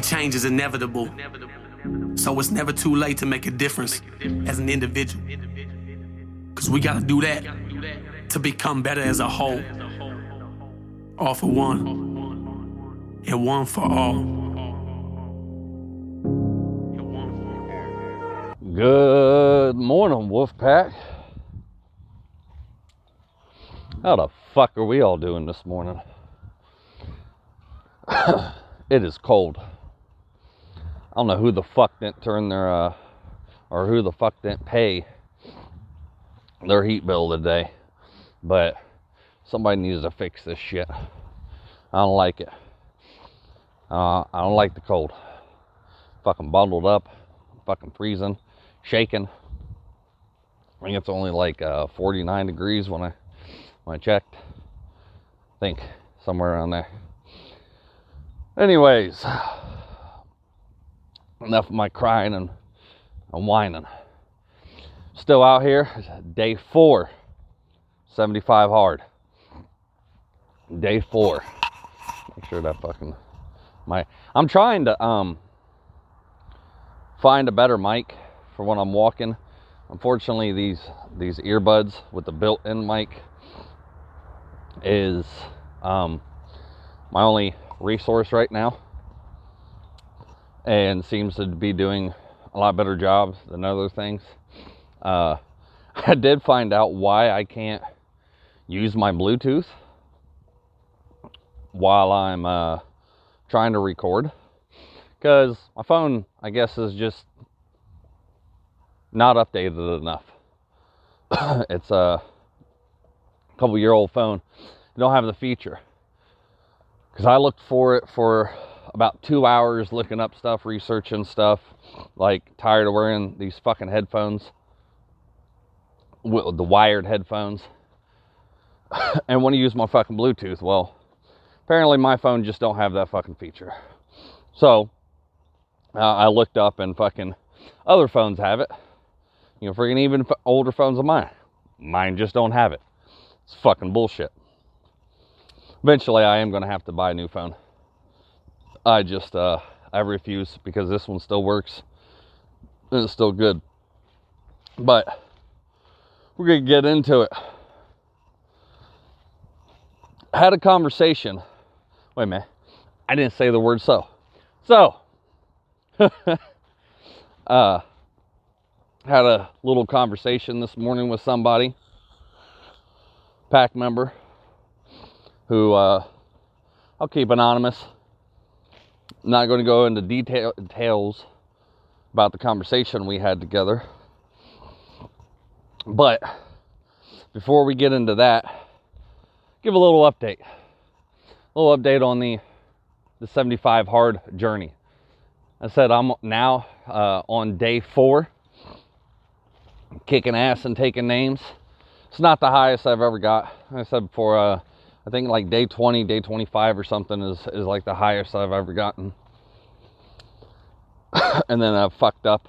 change is inevitable. So it's never too late to make a difference as an individual. Cause we gotta do that to become better as a whole. All for one, and one for all. Good morning, Wolfpack. How the fuck are we all doing this morning? it is cold. I don't know who the fuck didn't turn their, uh, or who the fuck didn't pay their heat bill today, but somebody needs to fix this shit. I don't like it. Uh, I don't like the cold. Fucking bundled up, fucking freezing shaking. I think it's only like uh, 49 degrees when I when I checked. I think somewhere around there. Anyways, enough of my crying and, and whining. Still out here, day four, 75 hard. Day four. Make sure that fucking my I'm trying to um find a better mic for when I'm walking. Unfortunately, these these earbuds with the built-in mic is um, my only resource right now, and seems to be doing a lot better jobs than other things. Uh, I did find out why I can't use my Bluetooth while I'm uh, trying to record because my phone, I guess, is just not updated enough. it's a couple year old phone. You don't have the feature. Because I looked for it for about two hours looking up stuff, researching stuff. Like, tired of wearing these fucking headphones, the wired headphones. and want to use my fucking Bluetooth. Well, apparently my phone just don't have that fucking feature. So, uh, I looked up and fucking other phones have it. You know, freaking even older phones of mine. Mine just don't have it. It's fucking bullshit. Eventually, I am going to have to buy a new phone. I just, uh, I refuse because this one still works. And it's still good. But we're to get into it. I had a conversation. Wait a minute. I didn't say the word so. So, uh, had a little conversation this morning with somebody, pack member, who uh, I'll keep anonymous. I'm not going to go into detail, details about the conversation we had together. But before we get into that, give a little update. A little update on the the 75 hard journey. I said I'm now uh, on day four kicking ass and taking names. It's not the highest I've ever got. Like I said before, uh, I think like day 20, day 25 or something is, is like the highest I've ever gotten. and then I fucked up.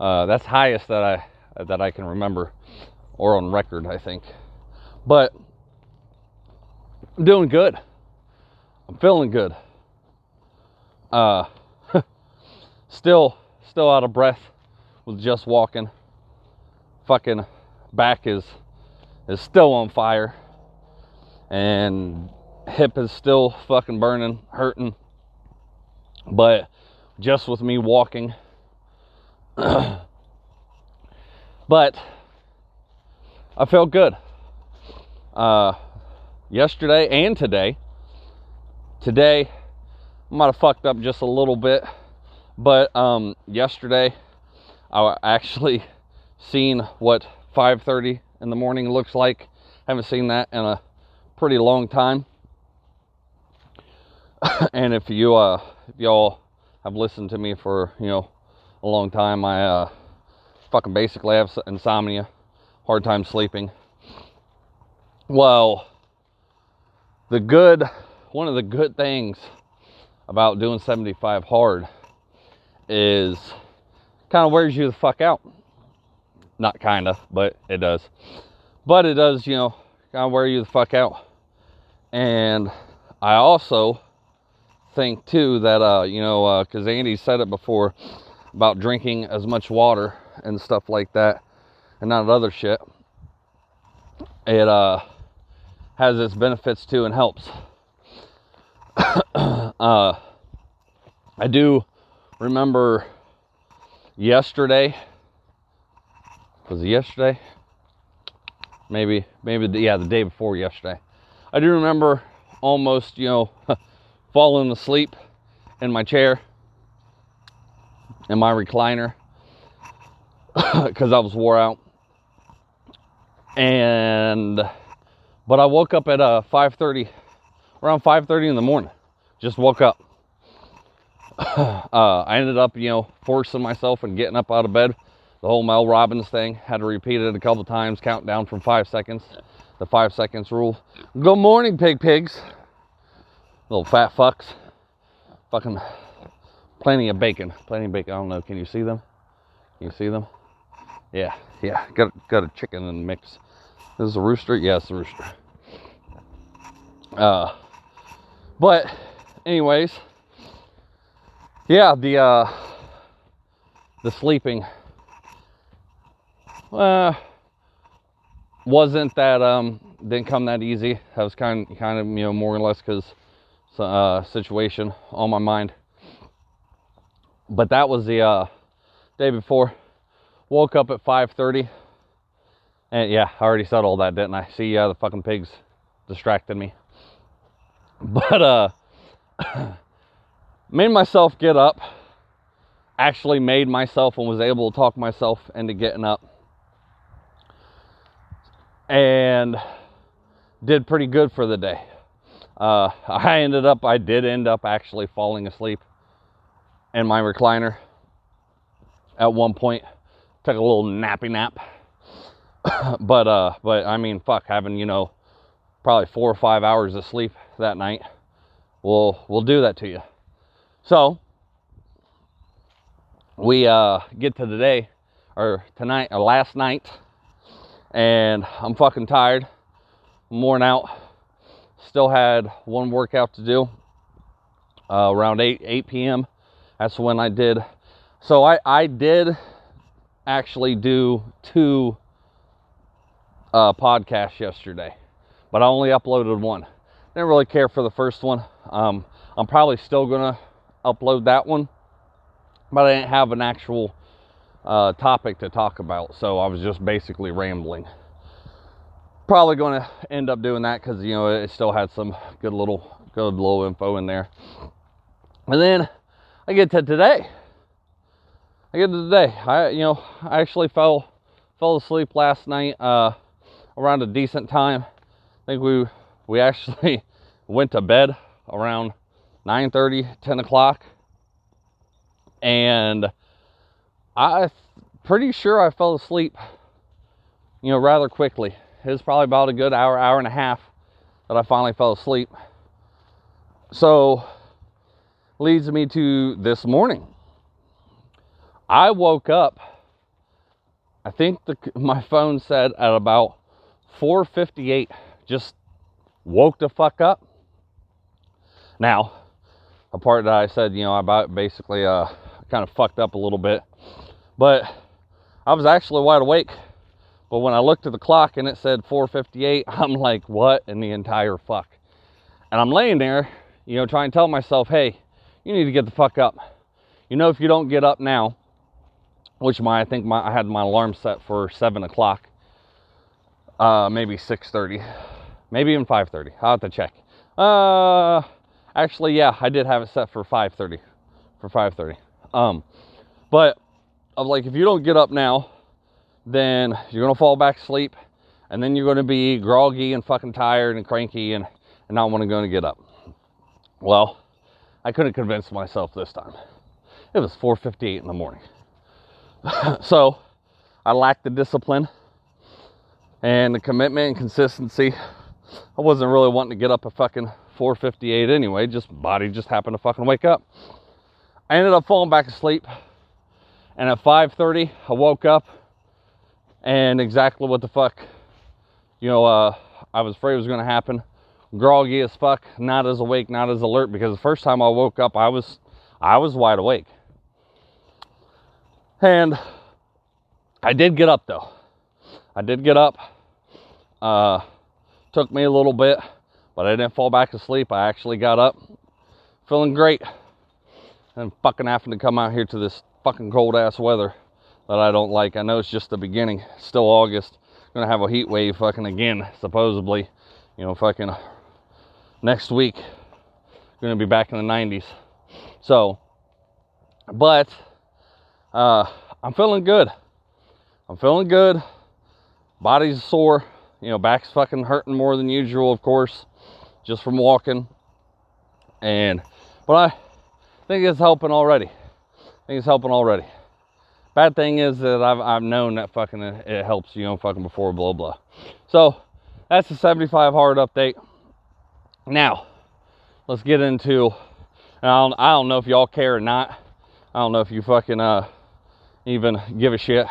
Uh, that's highest that I that I can remember, or on record, I think. But I'm doing good. I'm feeling good. Uh, still, still out of breath with just walking fucking back is is still on fire and hip is still fucking burning, hurting. But just with me walking. but I felt good. Uh, yesterday and today. Today, I might have fucked up just a little bit, but um, yesterday I actually seen what 5:30 in the morning looks like. Haven't seen that in a pretty long time. and if you uh if y'all have listened to me for, you know, a long time, I uh fucking basically have insomnia, hard time sleeping. Well, the good one of the good things about doing 75 hard is kind of wears you the fuck out not kinda, but it does. But it does, you know, kind of wear you the fuck out. And I also think too that uh, you know, because uh, Andy said it before about drinking as much water and stuff like that, and not other shit. It uh, has its benefits too and helps. uh, I do remember yesterday. Was it yesterday? Maybe, maybe, the, yeah, the day before yesterday. I do remember almost, you know, falling asleep in my chair, in my recliner, because I was wore out. And, but I woke up at uh, 5:30, around 5:30 in the morning. Just woke up. uh, I ended up, you know, forcing myself and getting up out of bed. The whole Mel Robbins thing had to repeat it a couple times, count down from five seconds. The five seconds rule. Good morning, pig pigs. Little fat fucks. Fucking plenty of bacon. Plenty of bacon. I don't know. Can you see them? Can you see them? Yeah, yeah. Got got a chicken in the mix. This is a rooster. Yes, yeah, a rooster. Uh, but anyways, yeah, the uh, the sleeping uh, wasn't that um didn't come that easy. That was kind kind of you know more or less because uh, situation on my mind. But that was the uh, day before. Woke up at 5:30, and yeah, I already said all that, didn't I? See, yeah, the fucking pigs distracted me. But uh, made myself get up. Actually, made myself and was able to talk myself into getting up, and did pretty good for the day. Uh, I ended up, I did end up actually falling asleep in my recliner at one point. Took a little nappy nap. but, uh, but I mean, fuck, having, you know, probably four or five hours of sleep that night will, will do that to you. So, we, uh, get to the day, or tonight, or last night, and I'm fucking tired. I'm worn out still had one workout to do uh, around 8 8 p.m. That's when I did. So I I did actually do two uh, podcasts yesterday, but I only uploaded one. Didn't really care for the first one. Um, I'm probably still gonna upload that one, but I didn't have an actual uh, topic to talk about, so I was just basically rambling. Probably going to end up doing that because you know it still had some good little good little info in there. And then i get to today. I get to today. I you know i actually fell fell asleep last night uh, around a decent time. I think we we actually went to bed around 9 30 10 o'clock. And i pretty sure i fell asleep you know rather quickly it was probably about a good hour, hour and a half that I finally fell asleep. So, leads me to this morning. I woke up. I think the, my phone said at about 4:58. Just woke the fuck up. Now, a part that I said, you know, about basically uh, kind of fucked up a little bit, but I was actually wide awake but when I looked at the clock and it said 4:58, I'm like, what in the entire fuck? And I'm laying there, you know, trying to tell myself, hey, you need to get the fuck up. You know, if you don't get up now, which my I think my I had my alarm set for seven o'clock, uh, maybe 6:30, maybe even 5:30. I'll have to check. Uh, actually, yeah, I did have it set for 5:30, for 5:30. Um, but I'm like, if you don't get up now, then you're gonna fall back asleep, and then you're gonna be groggy and fucking tired and cranky and, and not want to go to get up. Well, I couldn't convince myself this time. It was 4:58 in the morning, so I lacked the discipline and the commitment and consistency. I wasn't really wanting to get up at fucking 4:58 anyway. Just body just happened to fucking wake up. I ended up falling back asleep, and at 5:30 I woke up and exactly what the fuck, you know, uh, I was afraid was going to happen groggy as fuck, not as awake, not as alert because the first time I woke up, I was I was wide awake. And I did get up though. I did get up. Uh, took me a little bit, but I didn't fall back asleep. I actually got up feeling great. And fucking having to come out here to this fucking cold ass weather that I don't like. I know it's just the beginning. Still August. Gonna have a heat wave fucking again, supposedly. You know, fucking next week. Gonna be back in the 90s. So, but uh, I'm feeling good. I'm feeling good. Body's sore. You know, back's fucking hurting more than usual, of course, just from walking. And, but I think it's helping already. Think it's helping already. Bad thing is that I've, I've known that fucking it helps, you know, fucking before blah blah. So that's the 75 hard update. Now, let's get into. I don't, I don't know if y'all care or not. I don't know if you fucking uh, even give a shit.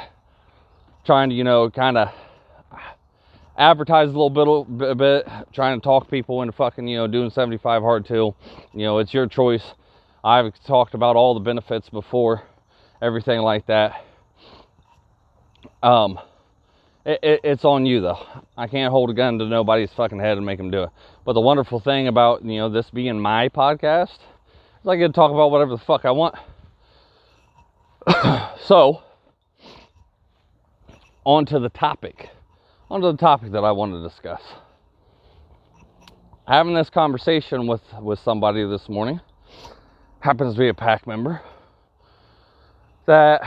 Trying to, you know, kind of advertise a little bit, a bit, trying to talk people into fucking, you know, doing 75 hard too. You know, it's your choice. I've talked about all the benefits before, everything like that. Um, it, it, it's on you though. I can't hold a gun to nobody's fucking head and make them do it. But the wonderful thing about you know this being my podcast is I get to talk about whatever the fuck I want. so, on to the topic. On to the topic that I want to discuss. Having this conversation with with somebody this morning happens to be a pack member that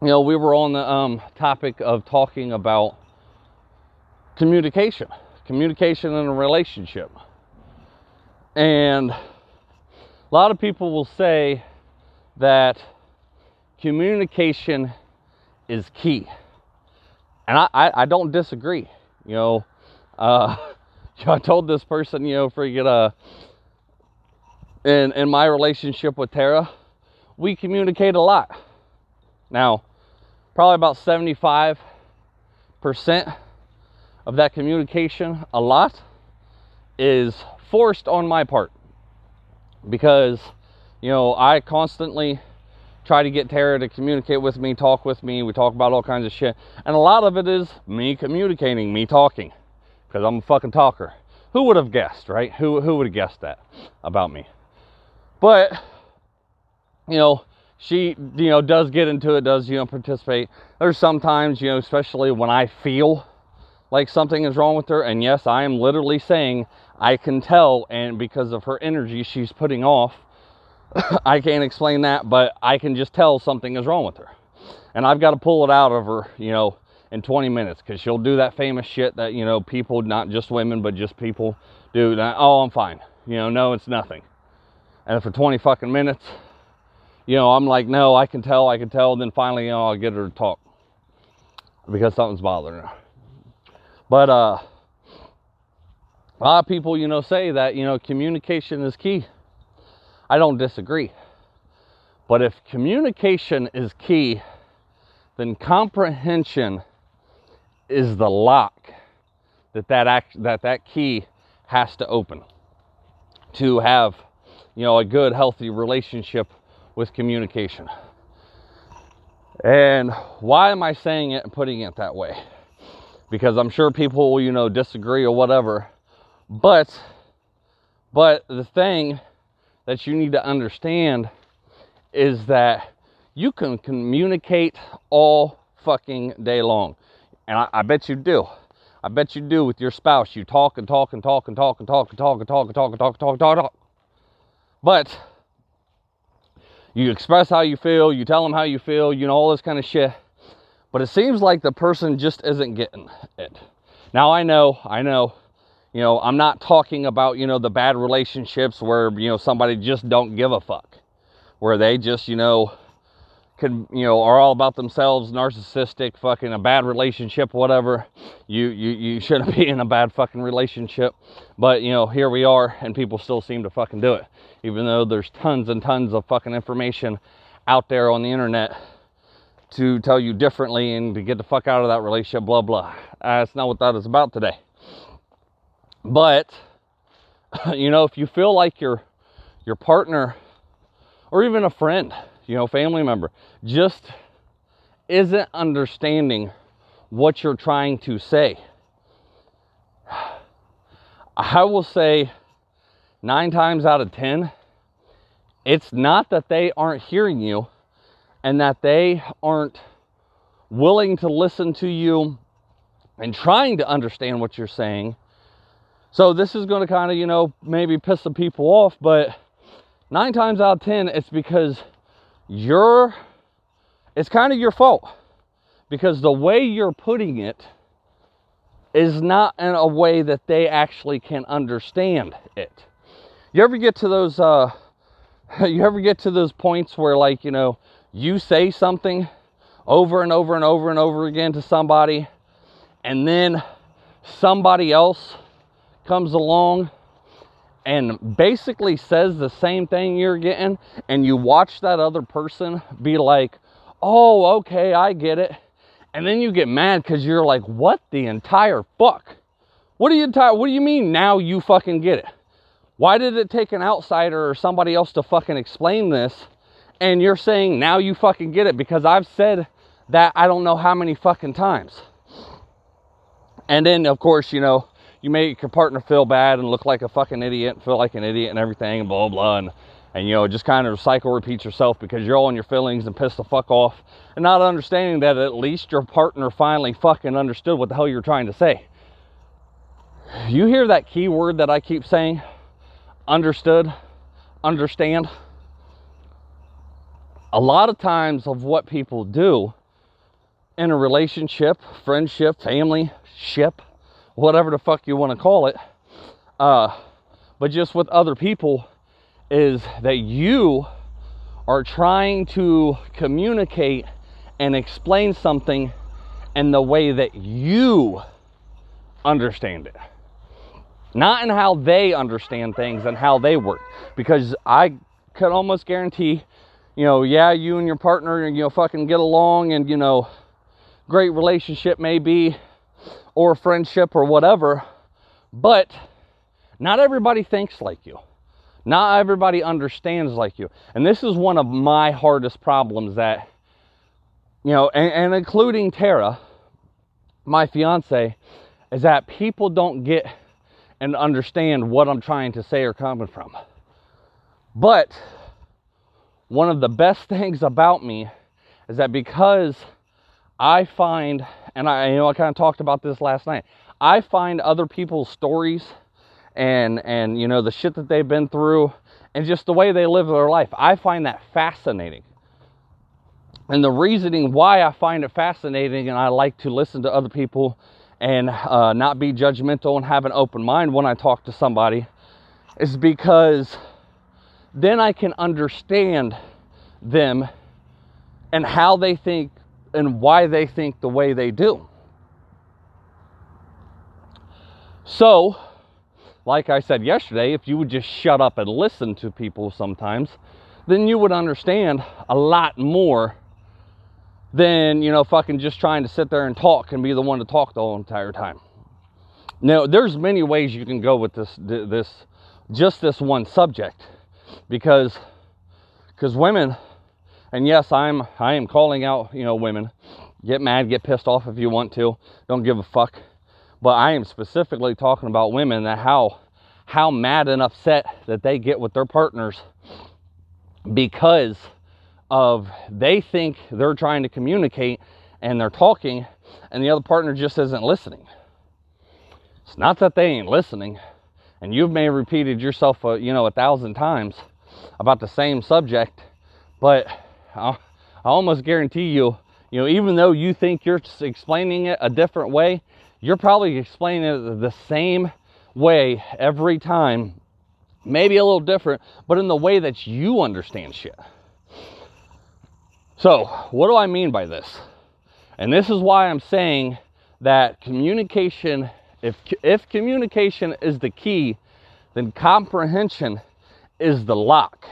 you know, we were on the um, topic of talking about communication, communication in a relationship. And a lot of people will say that communication is key. And I, I, I don't disagree. You know, uh, I told this person, you know, freaking, uh, in, in my relationship with Tara, we communicate a lot. Now, probably about 75% of that communication, a lot, is forced on my part. Because, you know, I constantly try to get Tara to communicate with me, talk with me. We talk about all kinds of shit. And a lot of it is me communicating, me talking. Because I'm a fucking talker. Who would have guessed, right? Who, who would have guessed that about me? But, you know, she you know does get into it does you know participate. There's sometimes you know especially when i feel like something is wrong with her and yes i am literally saying i can tell and because of her energy she's putting off i can't explain that but i can just tell something is wrong with her. And i've got to pull it out of her you know in 20 minutes because she'll do that famous shit that you know people not just women but just people do that oh i'm fine. You know no it's nothing and for 20 fucking minutes you know, I'm like, no, I can tell, I can tell. And then finally, you know, I'll get her to talk because something's bothering her. But uh, a lot of people, you know, say that, you know, communication is key. I don't disagree. But if communication is key, then comprehension is the lock that that, act, that, that key has to open to have, you know, a good, healthy relationship with communication. And why am I saying it and putting it that way? Because I'm sure people will, you know, disagree or whatever. But but the thing that you need to understand is that you can communicate all fucking day long. And I, I bet you do. I bet you do with your spouse. You talk and talk and talk and talk and talk and talk and talk and talk and talk and talk and talk and talk. But you express how you feel, you tell them how you feel, you know, all this kind of shit. But it seems like the person just isn't getting it. Now I know, I know, you know, I'm not talking about, you know, the bad relationships where, you know, somebody just don't give a fuck. Where they just, you know, can, you know, are all about themselves, narcissistic, fucking a bad relationship, whatever. You you you shouldn't be in a bad fucking relationship. But, you know, here we are and people still seem to fucking do it even though there's tons and tons of fucking information out there on the internet to tell you differently and to get the fuck out of that relationship, blah, blah. Uh, that's not what that is about today. But you know, if you feel like your your partner or even a friend, you know, family member just isn't understanding what you're trying to say. I will say 9 times out of 10 it's not that they aren't hearing you and that they aren't willing to listen to you and trying to understand what you're saying. So this is going to kind of, you know, maybe piss some people off, but 9 times out of 10 it's because you're it's kind of your fault because the way you're putting it is not in a way that they actually can understand it. You ever get to those uh you ever get to those points where like, you know, you say something over and over and over and over again to somebody and then somebody else comes along and basically says the same thing you're getting and you watch that other person be like, "Oh, okay, I get it." And then you get mad cuz you're like, "What the entire fuck? What do you entire what do you mean now you fucking get it?" Why did it take an outsider or somebody else to fucking explain this? And you're saying now you fucking get it because I've said that I don't know how many fucking times. And then, of course, you know, you make your partner feel bad and look like a fucking idiot, feel like an idiot and everything, and blah, blah, and, and you know, just kind of cycle repeats yourself because you're all in your feelings and pissed the fuck off and not understanding that at least your partner finally fucking understood what the hell you're trying to say. You hear that key word that I keep saying? understood, understand. A lot of times of what people do in a relationship, friendship, family, ship, whatever the fuck you want to call it, uh, but just with other people, is that you are trying to communicate and explain something in the way that you understand it not in how they understand things and how they work. Because I could almost guarantee, you know, yeah, you and your partner, you know, fucking get along and, you know, great relationship maybe, or friendship or whatever, but not everybody thinks like you. Not everybody understands like you. And this is one of my hardest problems that, you know, and, and including Tara, my fiance, is that people don't get and understand what I'm trying to say or coming from. But one of the best things about me is that because I find, and I you know I kind of talked about this last night. I find other people's stories and and you know the shit that they've been through and just the way they live their life. I find that fascinating. And the reasoning why I find it fascinating and I like to listen to other people and uh, not be judgmental and have an open mind when I talk to somebody is because then I can understand them and how they think and why they think the way they do. So, like I said yesterday, if you would just shut up and listen to people sometimes, then you would understand a lot more than, you know, fucking just trying to sit there and talk and be the one to talk the whole entire time. Now, there's many ways you can go with this, this, just this one subject, because, because women, and yes, I'm, I am calling out, you know, women. Get mad, get pissed off if you want to. Don't give a fuck. But I am specifically talking about women that how, how mad and upset that they get with their partners because of they think they're trying to communicate and they're talking and the other partner just isn't listening. It's not that they ain't listening, and you've may have repeated yourself, a, you know, a thousand times about the same subject, but I, I almost guarantee you, you know, even though you think you're explaining it a different way, you're probably explaining it the same way every time, maybe a little different, but in the way that you understand shit. So, what do I mean by this? And this is why I'm saying that communication, if, if communication is the key, then comprehension is the lock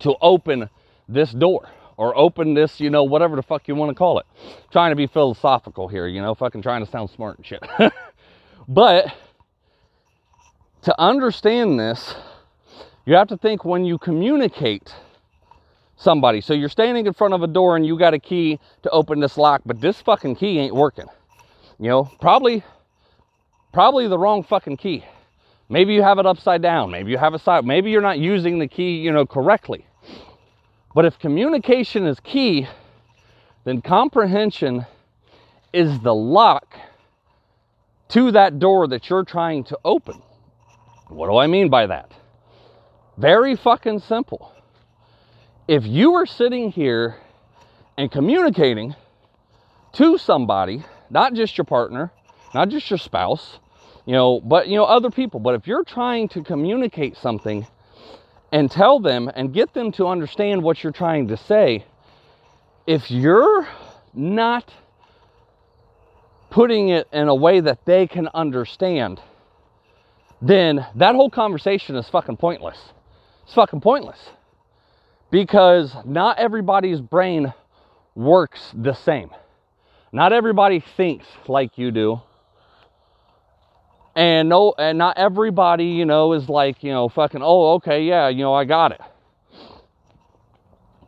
to open this door or open this, you know, whatever the fuck you want to call it. trying to be philosophical here, you know, fucking trying to sound smart and shit. but to understand this, you have to think when you communicate somebody. So you're standing in front of a door and you got a key to open this lock, but this fucking key ain't working. You know, probably probably the wrong fucking key. Maybe you have it upside down, maybe you have it side, maybe you're not using the key, you know, correctly. But if communication is key, then comprehension is the lock to that door that you're trying to open. What do I mean by that? Very fucking simple. If you were sitting here and communicating to somebody, not just your partner, not just your spouse, you know, but you know, other people, but if you're trying to communicate something and tell them and get them to understand what you're trying to say, if you're not putting it in a way that they can understand, then that whole conversation is fucking pointless. It's fucking pointless. Because not everybody's brain works the same. Not everybody thinks like you do. And no and not everybody, you know, is like, you know, fucking, oh, okay, yeah, you know, I got it.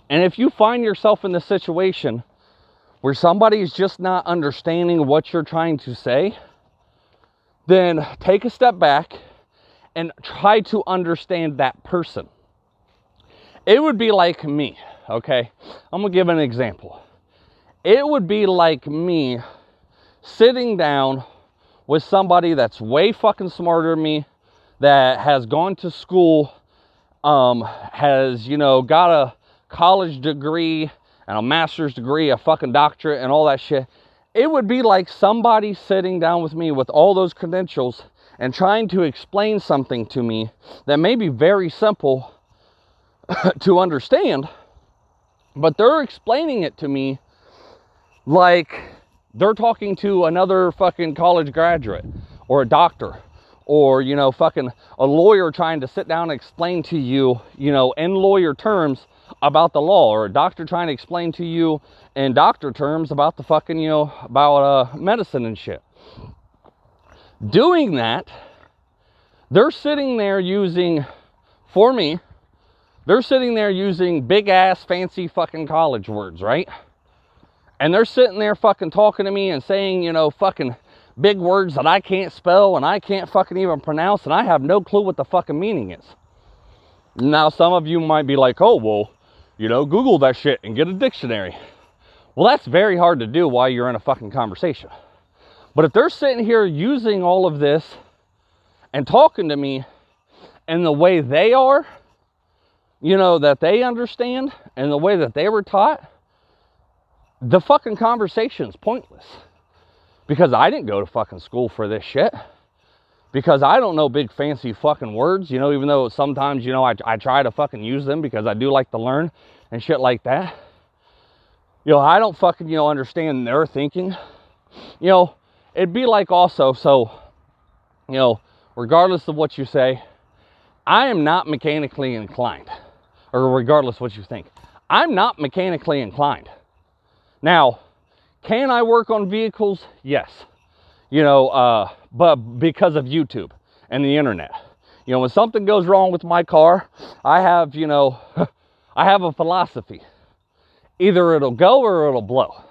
And if you find yourself in the situation where somebody's just not understanding what you're trying to say, then take a step back and try to understand that person. It would be like me, okay? I'm gonna give an example. It would be like me sitting down with somebody that's way fucking smarter than me, that has gone to school, um, has, you know, got a college degree and a master's degree, a fucking doctorate, and all that shit. It would be like somebody sitting down with me with all those credentials and trying to explain something to me that may be very simple to understand, but they're explaining it to me like they're talking to another fucking college graduate or a doctor or you know fucking a lawyer trying to sit down and explain to you you know in lawyer terms about the law or a doctor trying to explain to you in doctor terms about the fucking you know about uh, medicine and shit. Doing that they're sitting there using for me they're sitting there using big ass fancy fucking college words right and they're sitting there fucking talking to me and saying you know fucking big words that I can't spell and I can't fucking even pronounce and I have no clue what the fucking meaning is. Now, some of you might be like, oh, well, you know, Google that shit and get a dictionary. Well, that's very hard to do while you're in a fucking conversation. But if they're sitting here using all of this and talking to me in the way they are, you know, that they understand and the way that they were taught, the fucking conversation's pointless because I didn't go to fucking school for this shit. Because I don't know big fancy fucking words, you know, even though sometimes, you know, I, I try to fucking use them because I do like to learn and shit like that. You know, I don't fucking, you know, understand their thinking. You know, it'd be like also, so, you know, regardless of what you say, I am not mechanically inclined, or regardless what you think, I'm not mechanically inclined. Now, can I work on vehicles? Yes. You know, uh, but because of YouTube and the internet. You know, when something goes wrong with my car, I have, you know, I have a philosophy. Either it'll go or it'll blow.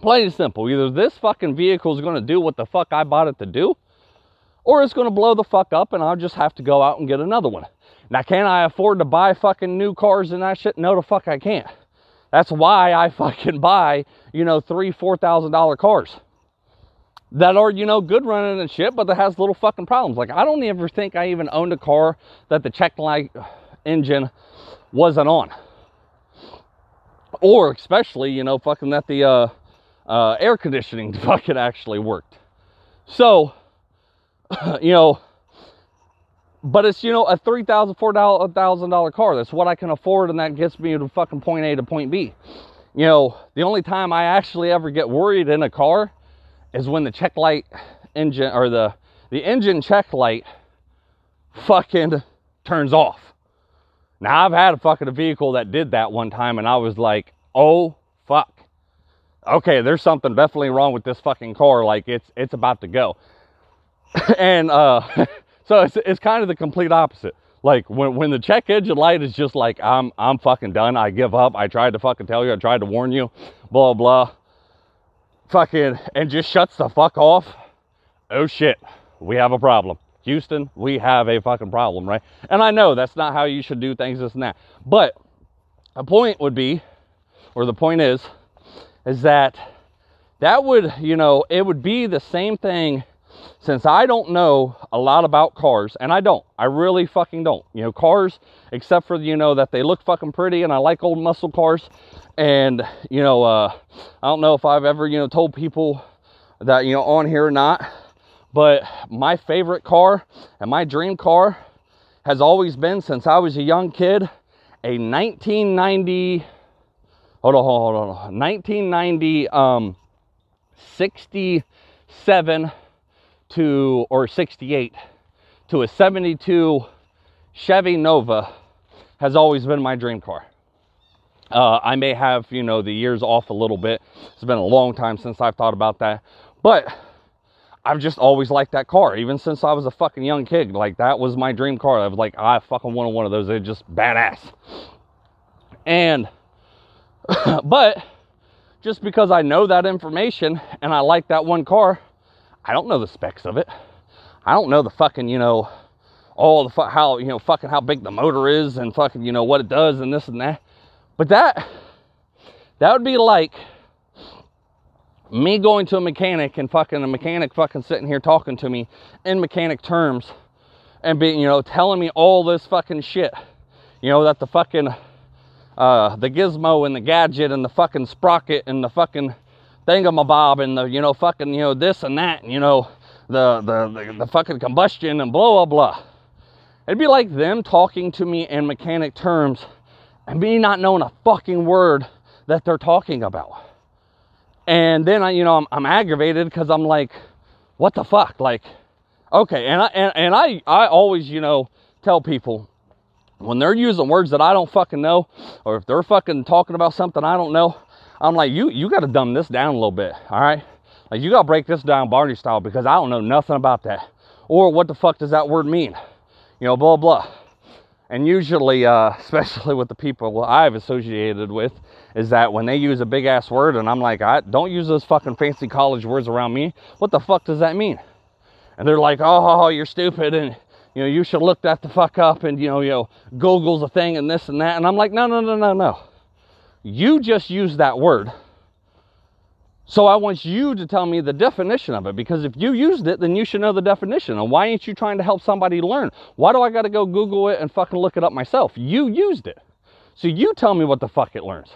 Plain and simple. Either this fucking vehicle is going to do what the fuck I bought it to do, or it's going to blow the fuck up and I'll just have to go out and get another one. Now, can I afford to buy fucking new cars and that shit? No, the fuck I can't. That's why I fucking buy, you know, three, four thousand dollar cars that are, you know, good running and shit, but that has little fucking problems. Like I don't ever think I even owned a car that the check light engine wasn't on. Or especially, you know, fucking that the uh, uh, air conditioning fucking actually worked. So, you know, but it's you know a three thousand four thousand dollar car. That's what i can afford and that gets me to fucking point a to point b. You know the only time i actually ever get worried in a car is when the check light engine or the the engine check light fucking turns off. Now i've had a fucking vehicle that did that one time and i was like oh fuck. Okay there's something definitely wrong with this fucking car. Like it's it's about to go. And uh So it's, it's kind of the complete opposite. Like when, when the check engine light is just like, I'm, I'm fucking done. I give up. I tried to fucking tell you. I tried to warn you. Blah, blah. Fucking, and just shuts the fuck off. Oh shit. We have a problem. Houston, we have a fucking problem, right? And I know that's not how you should do things, this and that. But a point would be, or the point is, is that that would, you know, it would be the same thing since I don't know a lot about cars, and I don't, I really fucking don't. You know, cars, except for, you know, that they look fucking pretty and I like old muscle cars. And, you know, uh, I don't know if I've ever, you know, told people that, you know, on here or not, but my favorite car and my dream car has always been since I was a young kid a 1990 hold on hold on, hold on 1990 um 67 to or 68 to a 72 Chevy Nova has always been my dream car. Uh, I may have, you know, the years off a little bit. It's been a long time since I've thought about that. But I've just always liked that car, even since I was a fucking young kid. Like, that was my dream car. I was like, I fucking wanted one of those. They're just badass. And, but just because I know that information and I like that one car, I don't know the specs of it. I don't know the fucking, you know, all the fu- how, you know, fucking how big the motor is and fucking, you know, what it does and this and that. But that, that would be like me going to a mechanic and fucking a mechanic fucking sitting here talking to me in mechanic terms and being, you know, telling me all this fucking shit. You know, that the fucking, uh, the gizmo and the gadget and the fucking sprocket and the fucking thingamabob and the you know fucking you know this and that and you know the, the the the, fucking combustion and blah blah blah. It'd be like them talking to me in mechanic terms and me not knowing a fucking word that they're talking about. And then I you know I'm, I'm aggravated because I'm like, what the fuck? Like, okay, and I and, and I I always you know tell people when they're using words that I don't fucking know, or if they're fucking talking about something I don't know, I'm like, you you got to dumb this down a little bit, all right? Like you got to break this down Barney style because I don't know nothing about that. Or what the fuck does that word mean? You know, blah blah. And usually, uh, especially with the people I've associated with, is that when they use a big ass word, and I'm like, I don't use those fucking fancy college words around me. What the fuck does that mean? And they're like, oh, you're stupid, and you know, you should look that the fuck up, and you know, you know, Google's a thing, and this and that. And I'm like, no, no, no, no, no. You just used that word. So I want you to tell me the definition of it because if you used it, then you should know the definition. And why ain't you trying to help somebody learn? Why do I got to go Google it and fucking look it up myself? You used it. So you tell me what the fuck it learns.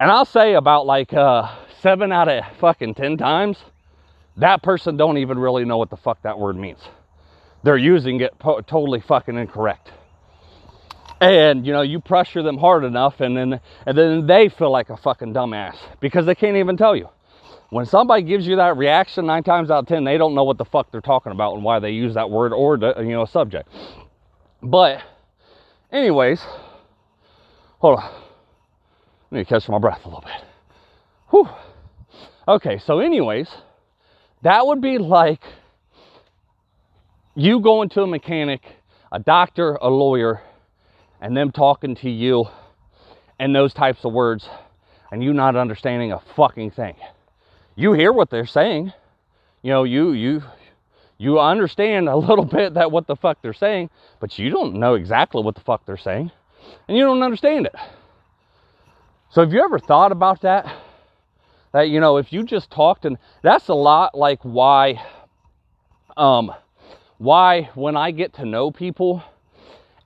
And I'll say about like uh, seven out of fucking 10 times, that person don't even really know what the fuck that word means. They're using it po- totally fucking incorrect and you know you pressure them hard enough and then and then they feel like a fucking dumbass because they can't even tell you. When somebody gives you that reaction nine times out of ten they don't know what the fuck they're talking about and why they use that word or the, you know subject. But anyways hold on. I need to catch my breath a little bit. Whew. okay so anyways that would be like you going to a mechanic a doctor a lawyer and them talking to you and those types of words and you not understanding a fucking thing. You hear what they're saying. You know, you you you understand a little bit that what the fuck they're saying, but you don't know exactly what the fuck they're saying. And you don't understand it. So have you ever thought about that? That you know, if you just talked and that's a lot like why um why when I get to know people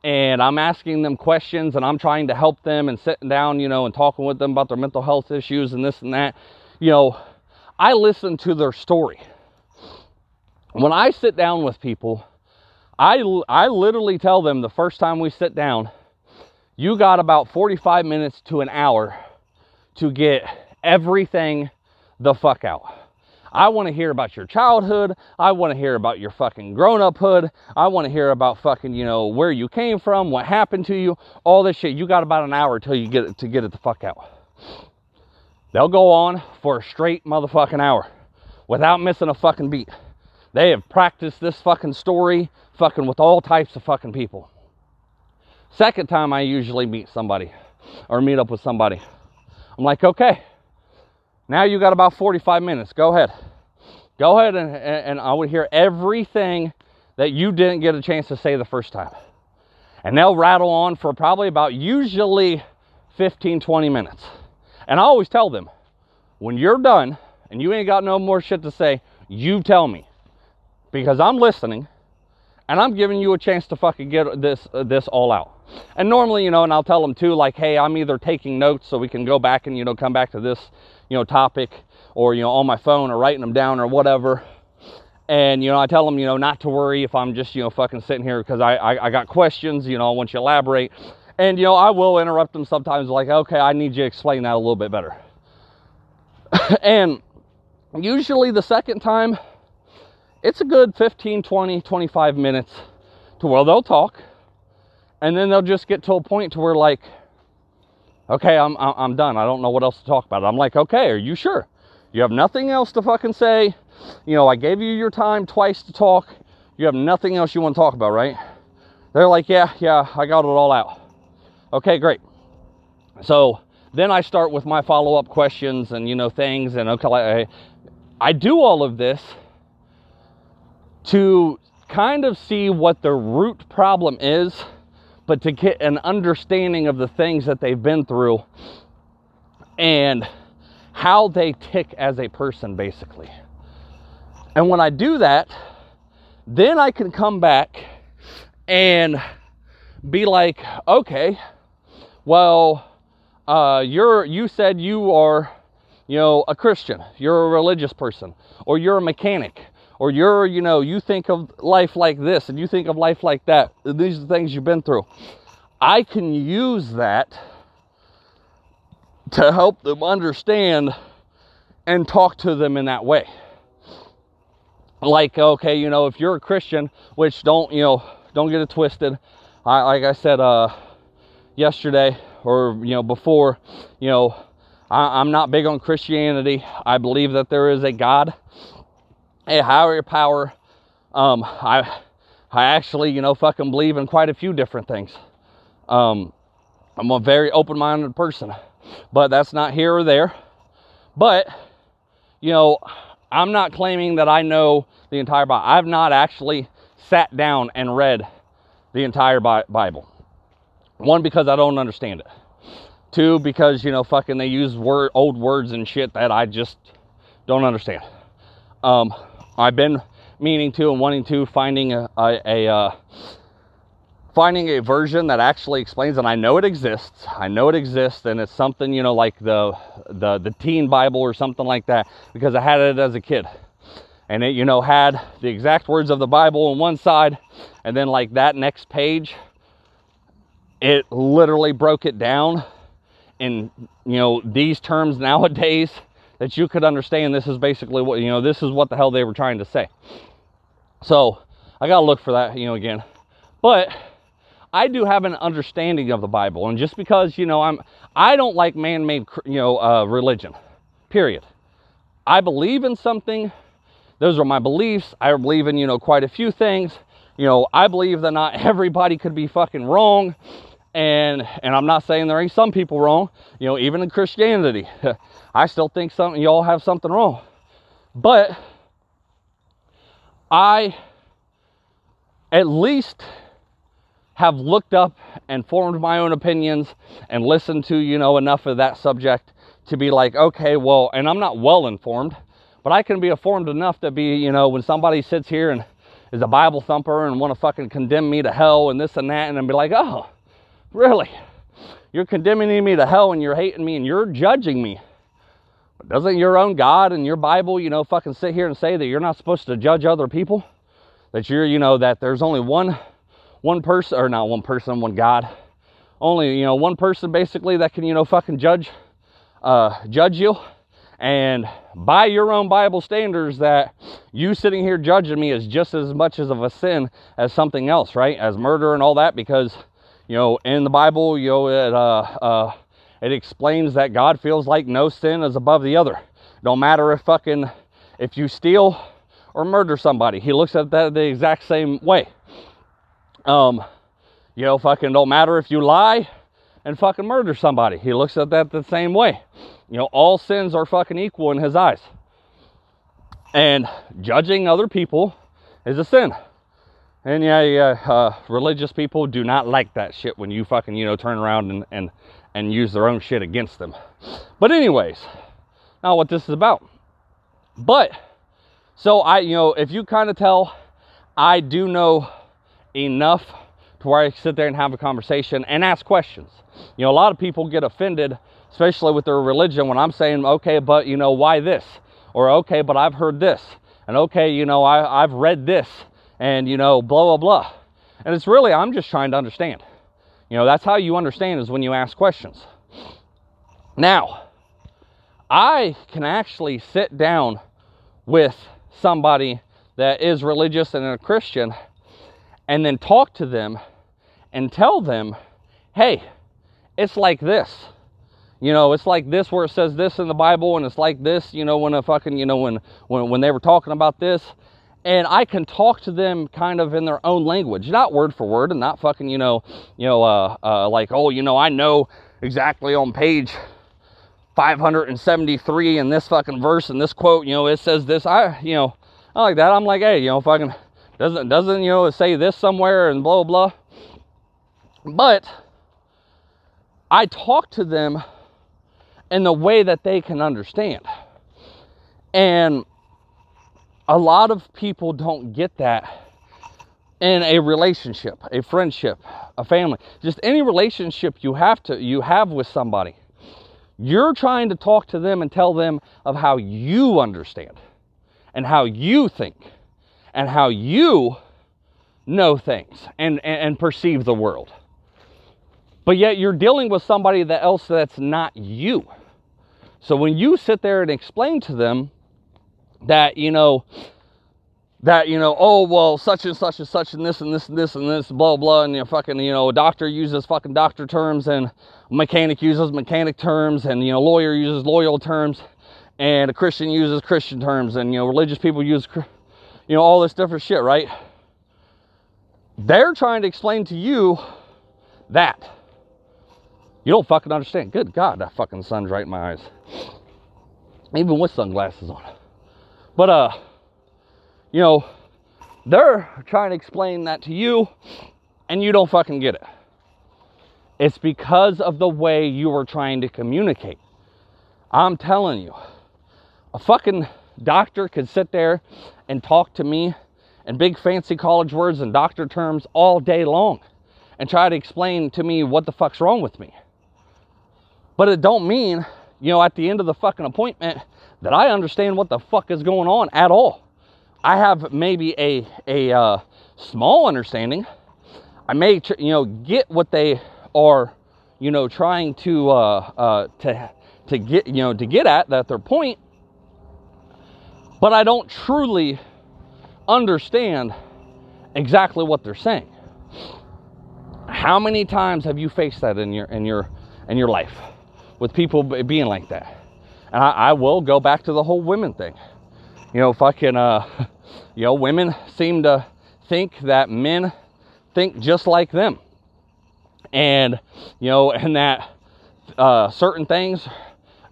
and I'm asking them questions and I'm trying to help them and sitting down, you know, and talking with them about their mental health issues and this and that, you know, I listen to their story. When I sit down with people, I, I literally tell them the first time we sit down, you got about 45 minutes to an hour to get everything the fuck out. I want to hear about your childhood. I want to hear about your fucking grown uphood. I want to hear about fucking, you know, where you came from, what happened to you, all this shit. You got about an hour till you get it to get it the fuck out. They'll go on for a straight motherfucking hour without missing a fucking beat. They have practiced this fucking story fucking with all types of fucking people. Second time I usually meet somebody or meet up with somebody, I'm like, okay, now you got about 45 minutes. Go ahead. Go ahead and, and I would hear everything that you didn't get a chance to say the first time. And they'll rattle on for probably about usually 15, 20 minutes. And I always tell them, when you're done and you ain't got no more shit to say, you tell me. Because I'm listening and I'm giving you a chance to fucking get this uh, this all out. And normally, you know, and I'll tell them too, like, hey, I'm either taking notes so we can go back and you know come back to this, you know, topic, or you know, on my phone or writing them down or whatever. And you know, I tell them, you know, not to worry if I'm just you know fucking sitting here because I, I I got questions, you know, I want you to elaborate. And you know, I will interrupt them sometimes, like, okay, I need you to explain that a little bit better. and usually the second time it's a good 15, 20, 25 minutes to where they'll talk. And then they'll just get to a point to where like okay I'm, I'm done. I don't know what else to talk about. I'm like okay are you sure? You have nothing else to fucking say. You know i gave you your time twice to talk. You have nothing else you want to talk about right? They're like yeah yeah i got it all out. Okay great. So then i start with my follow-up questions and you know things and okay I, I do all of this to kind of see what the root problem is, but to get an understanding of the things that they've been through and how they tick as a person, basically. And when I do that, then I can come back and be like, okay, well, uh, you're you said you are, you know, a Christian, you're a religious person, or you're a mechanic, or you're, you know, you think of life like this and you think of life like that. These are the things you've been through. I can use that to help them understand and talk to them in that way. Like, okay, you know, if you're a Christian, which don't, you know, don't get it twisted. I, like I said uh, yesterday or, you know, before, you know, I, I'm not big on Christianity. I believe that there is a God a higher power. Um, I, I actually, you know, fucking believe in quite a few different things. Um, I'm a very open-minded person, but that's not here or there. But, you know, I'm not claiming that I know the entire Bible. I've not actually sat down and read the entire Bible. One, because I don't understand it. Two, because, you know, fucking they use word, old words and shit that I just don't understand. Um, I've been meaning to and wanting to finding a, a, a uh, finding a version that actually explains and I know it exists. I know it exists and it's something, you know, like the the the teen Bible or something like that because I had it as a kid. And it, you know, had the exact words of the Bible on one side and then like that next page it literally broke it down in you know these terms nowadays that you could understand this is basically what you know this is what the hell they were trying to say. So i gotta look for that you know again. But i do have an understanding of the bible and just because you know i'm i don't like man-made you know uh, religion period. I believe in something. Those are my beliefs. I believe in you know quite a few things. You know i believe that not everybody could be fucking wrong and and i'm not saying there ain't some people wrong you know even in christianity I still think something y'all have something wrong. But I at least have looked up and formed my own opinions and listened to, you know, enough of that subject to be like, okay, well, and I'm not well informed, but I can be informed enough to be, you know, when somebody sits here and is a Bible thumper and want to fucking condemn me to hell and this and that, and then be like, oh, really? You're condemning me to hell and you're hating me and you're judging me. Doesn't your own God and your Bible, you know, fucking sit here and say that you're not supposed to judge other people? That you're, you know, that there's only one one person or not one person, one God. Only, you know, one person basically that can, you know, fucking judge uh judge you. And by your own Bible standards, that you sitting here judging me is just as much as of a sin as something else, right? As murder and all that, because you know, in the Bible, you know, it uh uh it explains that God feels like no sin is above the other. Don't matter if fucking if you steal or murder somebody. He looks at that the exact same way. Um, you know, fucking don't matter if you lie and fucking murder somebody. He looks at that the same way. You know, all sins are fucking equal in his eyes. And judging other people is a sin. And yeah, yeah, uh, religious people do not like that shit when you fucking, you know, turn around and, and, and use their own shit against them. But, anyways, not what this is about. But, so I, you know, if you kind of tell, I do know enough to where I sit there and have a conversation and ask questions. You know, a lot of people get offended, especially with their religion, when I'm saying, okay, but, you know, why this? Or, okay, but I've heard this. And, okay, you know, I, I've read this and you know blah blah blah and it's really i'm just trying to understand you know that's how you understand is when you ask questions. Now i can actually sit down with somebody that is religious and a christian and then talk to them and tell them hey it's like this. You know it's like this where it says this in the bible and it's like this you know when a fucking you know when when, when they were talking about this and I can talk to them kind of in their own language, not word for word, and not fucking, you know, you know, uh, uh, like, oh, you know, I know exactly on page 573 in this fucking verse and this quote, you know, it says this. I, you know, I like that. I'm like, hey, you know, fucking doesn't doesn't you know say this somewhere and blah blah. But I talk to them in the way that they can understand, and a lot of people don't get that in a relationship, a friendship, a family, just any relationship you have to you have with somebody. You're trying to talk to them and tell them of how you understand and how you think and how you know things and, and, and perceive the world. But yet you're dealing with somebody that else that's not you. So when you sit there and explain to them that, you know, that, you know, oh, well, such and such and such and this and this and this and this, blah, blah, and you fucking, you know, a doctor uses fucking doctor terms and mechanic uses mechanic terms and, you know, lawyer uses loyal terms and a Christian uses Christian terms and, you know, religious people use, you know, all this different shit, right? They're trying to explain to you that. You don't fucking understand. Good God, that fucking sun's right in my eyes. Even with sunglasses on. But, uh, you know, they're trying to explain that to you and you don't fucking get it. It's because of the way you were trying to communicate. I'm telling you, a fucking doctor could sit there and talk to me in big fancy college words and doctor terms all day long and try to explain to me what the fuck's wrong with me. But it don't mean, you know, at the end of the fucking appointment that I understand what the fuck is going on at all. I have maybe a a uh, small understanding. I may you know get what they are you know trying to uh, uh, to to get you know to get at that their point, but I don't truly understand exactly what they're saying. How many times have you faced that in your in your in your life with people being like that? And I, I will go back to the whole women thing. You know, fucking, uh, you know, women seem to think that men think just like them. And, you know, and that uh, certain things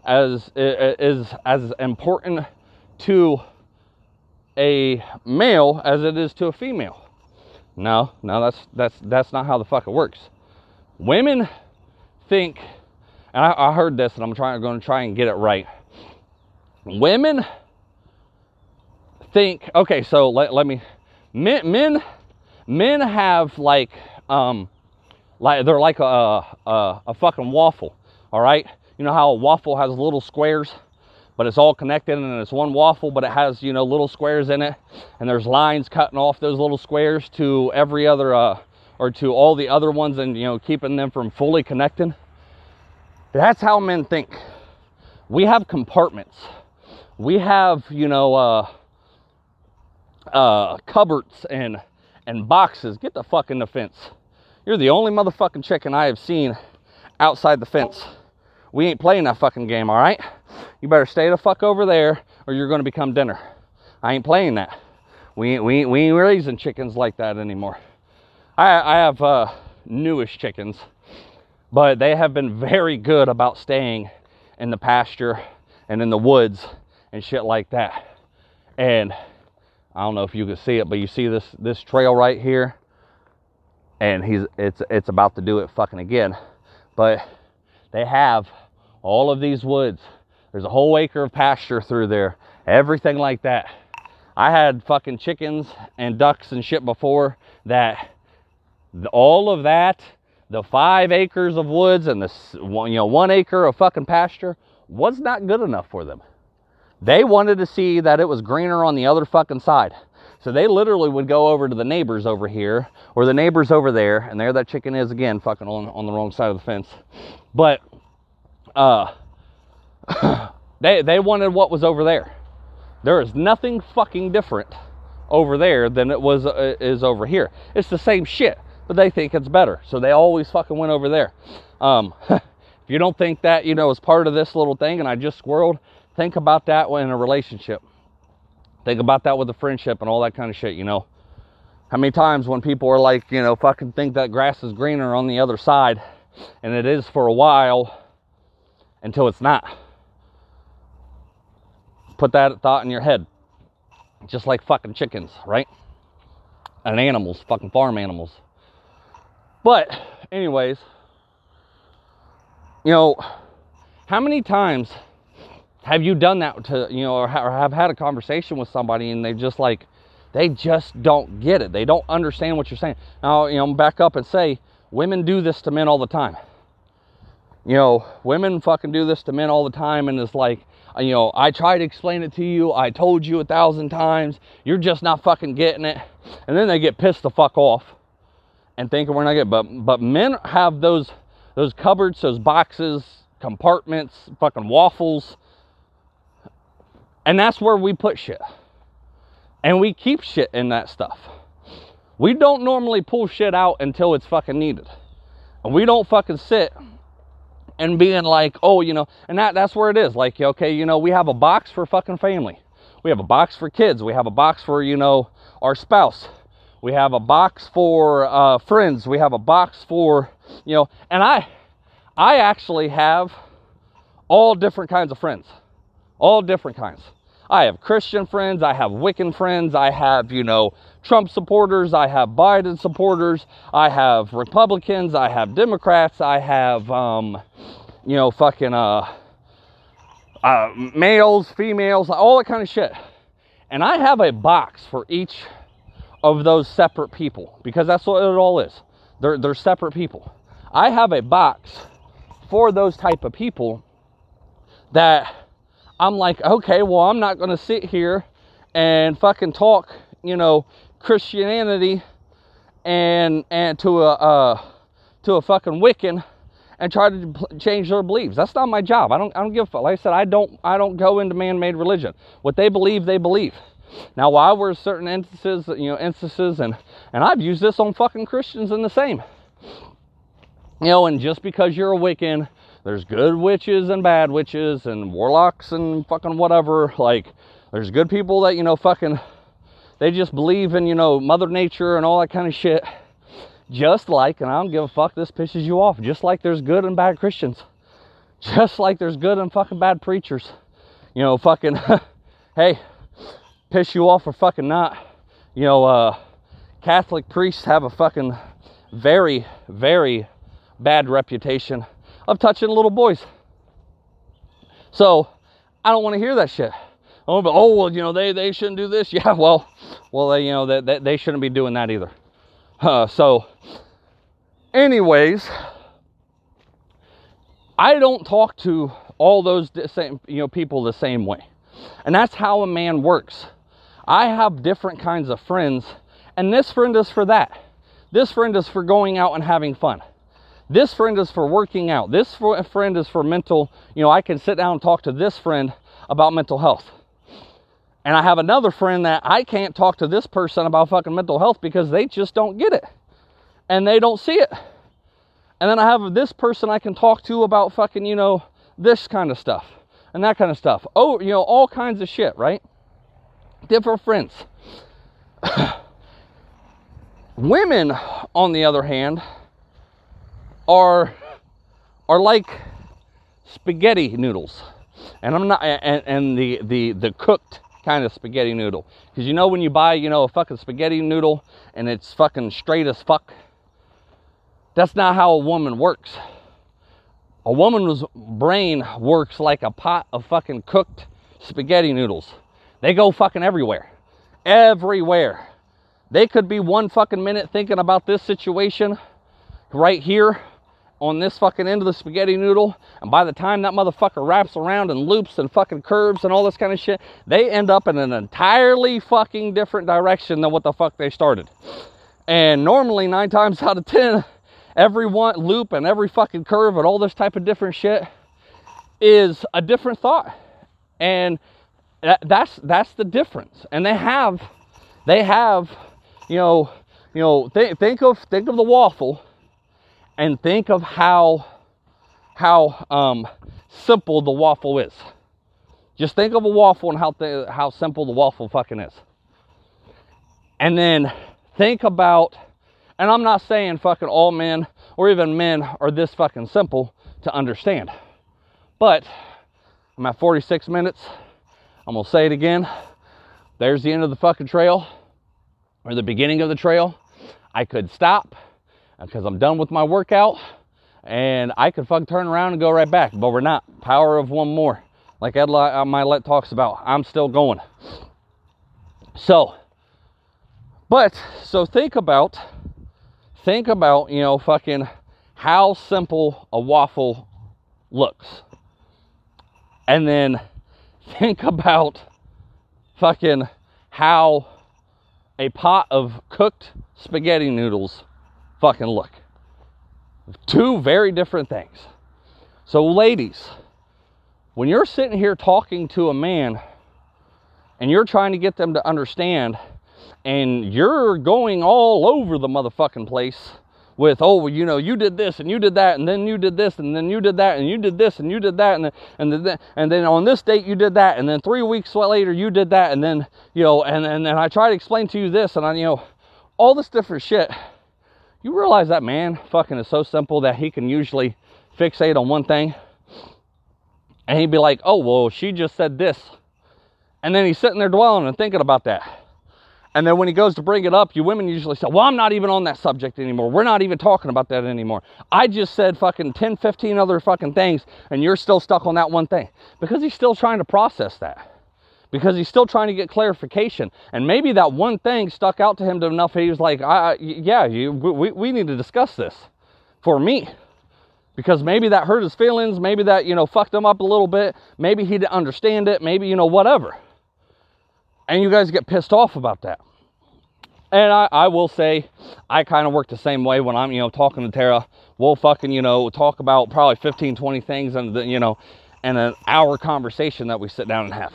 as is as important to a male as it is to a female. No, no, that's that's that's not how the fuck it works. Women think and I, I heard this and I'm trying going to try and get it right. Women think okay, so let, let me men men men have like um like they're like a, a a fucking waffle, all right? You know how a waffle has little squares, but it's all connected and it's one waffle, but it has you know little squares in it, and there's lines cutting off those little squares to every other uh, or to all the other ones, and you know keeping them from fully connecting. That's how men think. We have compartments. We have, you know, uh, uh, cupboards and and boxes. Get the fuck in the fence. You're the only motherfucking chicken I have seen outside the fence. We ain't playing that fucking game, all right? You better stay the fuck over there or you're to become dinner. I ain't playing that. We ain't, we ain't, we ain't raising chickens like that anymore. I, I have uh, newish chickens, but they have been very good about staying in the pasture and in the woods and shit like that. And I don't know if you can see it, but you see this this trail right here, and he's it's it's about to do it fucking again. But they have all of these woods. There's a whole acre of pasture through there, everything like that. I had fucking chickens and ducks and shit before that. All of that, the five acres of woods and the you know one acre of fucking pasture was not good enough for them. They wanted to see that it was greener on the other fucking side. So they literally would go over to the neighbors over here or the neighbors over there, and there that chicken is again, fucking on, on the wrong side of the fence. But uh they they wanted what was over there. There is nothing fucking different over there than it was uh, is over here. It's the same shit, but they think it's better. So they always fucking went over there. Um if you don't think that, you know, is part of this little thing and I just squirreled, Think about that in a relationship. Think about that with a friendship and all that kind of shit, you know. How many times when people are like, you know, fucking think that grass is greener on the other side, and it is for a while until it's not. Put that thought in your head. Just like fucking chickens, right? And animals, fucking farm animals. But, anyways, you know, how many times have you done that to you know or, have had a conversation with somebody and they just like they just don't get it. They don't understand what you're saying. Now you know back up and say women do this to men all the time. You know women fucking do this to men all the time and it's like you know i try to explain it to you. I told you a thousand times. You're just not fucking getting it. And then they get pissed the fuck off and thinking we're not getting but but men have those those cupboards those boxes compartments fucking waffles and that's where we put shit. And we keep shit in that stuff. We don't normally pull shit out until it's fucking needed. And we don't fucking sit and being like, oh, you know, and that that's where it is. Like, okay, you know, we have a box for fucking family. We have a box for kids. We have a box for, you know, our spouse. We have a box for uh, friends. We have a box for, you know, and I I actually have all different kinds of friends. All different kinds. I have Christian friends, I have Wiccan friends, I have, you know, Trump supporters, I have Biden supporters, I have Republicans, I have Democrats, I have, um, you know, fucking uh, uh, males, females, all that kind of shit. And I have a box for each of those separate people because that's what it all is. They're, they're separate people. I have a box for those type of people that I'm like, okay, well, I'm not going to sit here and fucking talk, you know, Christianity and and to a uh, to a fucking Wiccan and try to change their beliefs. That's not my job. I don't I don't give a fuck. Like I said, I don't I don't go into man-made religion. What they believe, they believe. Now, why were certain instances, you know, instances, and and I've used this on fucking Christians in the same. You know, and just because you're a Wiccan there's good witches and bad witches and warlocks and fucking whatever. Like, there's good people that, you know, fucking, they just believe in, you know, Mother Nature and all that kind of shit. Just like, and I don't give a fuck, this pisses you off. Just like there's good and bad Christians. Just like there's good and fucking bad preachers. You know, fucking, hey, piss you off or fucking not. You know, uh, Catholic priests have a fucking very, very bad reputation of touching little boys. So I don't want to hear that shit. Oh, but oh well, you know they they shouldn't do this. Yeah, well, well they you know that they, they, shouldn't be doing that either. Uh, so, anyways, I don't talk to all those same you know people the same way, and that's how a man works. I have different kinds of friends, and this friend is for that. This friend is for going out and having fun. This friend is for working out. This friend is for mental, you know, I can sit down and talk to this friend about mental health. And I have another friend that I can't talk to this person about fucking mental health because they just don't get it. And they don't see it. And then I have this person I can talk to about fucking, you know, this kind of stuff and that kind of stuff. Oh, you know, all kinds of shit, right? Different friends. Women, on the other hand, are are like spaghetti noodles. And I'm not and, and the, the the cooked kind of spaghetti noodle. Because you know when you buy, you know, a fucking spaghetti noodle and it's fucking straight as fuck. That's not how a woman works. A woman's brain works like a pot of fucking cooked spaghetti noodles. They go fucking everywhere. Everywhere. They could be one fucking minute thinking about this situation right here on this fucking end of the spaghetti noodle. And by the time that motherfucker wraps around and loops and fucking curves and all this kind of shit, they end up in an entirely fucking different direction than what the fuck they started. And normally, nine times out of ten, every one loop and every fucking curve and all this type of different shit is a different thought. And that's that's the difference. And they have they have, you know, you know, th- think of think of the waffle and think of how how um, simple the waffle is. Just think of a waffle and how th- how simple the waffle fucking is. And then think about and I'm not saying fucking all men or even men are this fucking simple to understand. But I'm at 46 minutes. I'm gonna say it again. There's the end of the fucking trail or the beginning of the trail. I could stop uh, because I'm done with my workout and I could fucking turn around and go right back, but we're not. Power of one more. Like Ed uh, Mylett talks about, I'm still going. So, but so think about, think about, you know, fucking how simple a waffle looks. And then think about fucking how a pot of cooked spaghetti noodles fucking look. Two very different things. So, ladies, when you're sitting here talking to a man and you're trying to get them to understand and you're going all over the motherfucking place with, oh, you know, you did this and you did that and then you did this and then you did that and you did this and you did that and then, and then, and then on this date you did that and then three weeks later you did that and then, you know, and, and, and I try to explain to you this and I, you know, all this different shit you realize that man fucking is so simple that he can usually fixate on one thing and he'd be like, oh, well, she just said this. And then he's sitting there dwelling and thinking about that. And then when he goes to bring it up, you women usually say, Well, I'm not even on that subject anymore. We're not even talking about that anymore. I just said fucking 10, 15 other fucking things, and you're still stuck on that one thing. Because he's still trying to process that because he's still trying to get clarification. And maybe that one thing stuck out to him enough. He was like, I, "Yeah, you, we, we need to discuss this for me." Because maybe that hurt his feelings, maybe that, you know, fucked him up a little bit, maybe he didn't understand it, maybe, you know, whatever. And you guys get pissed off about that. And I, I will say, I kind of work the same way when I'm, you know, talking to Tara. We'll fucking, you know, talk about probably 15, 20 things and, you know, and an hour conversation that we sit down and have.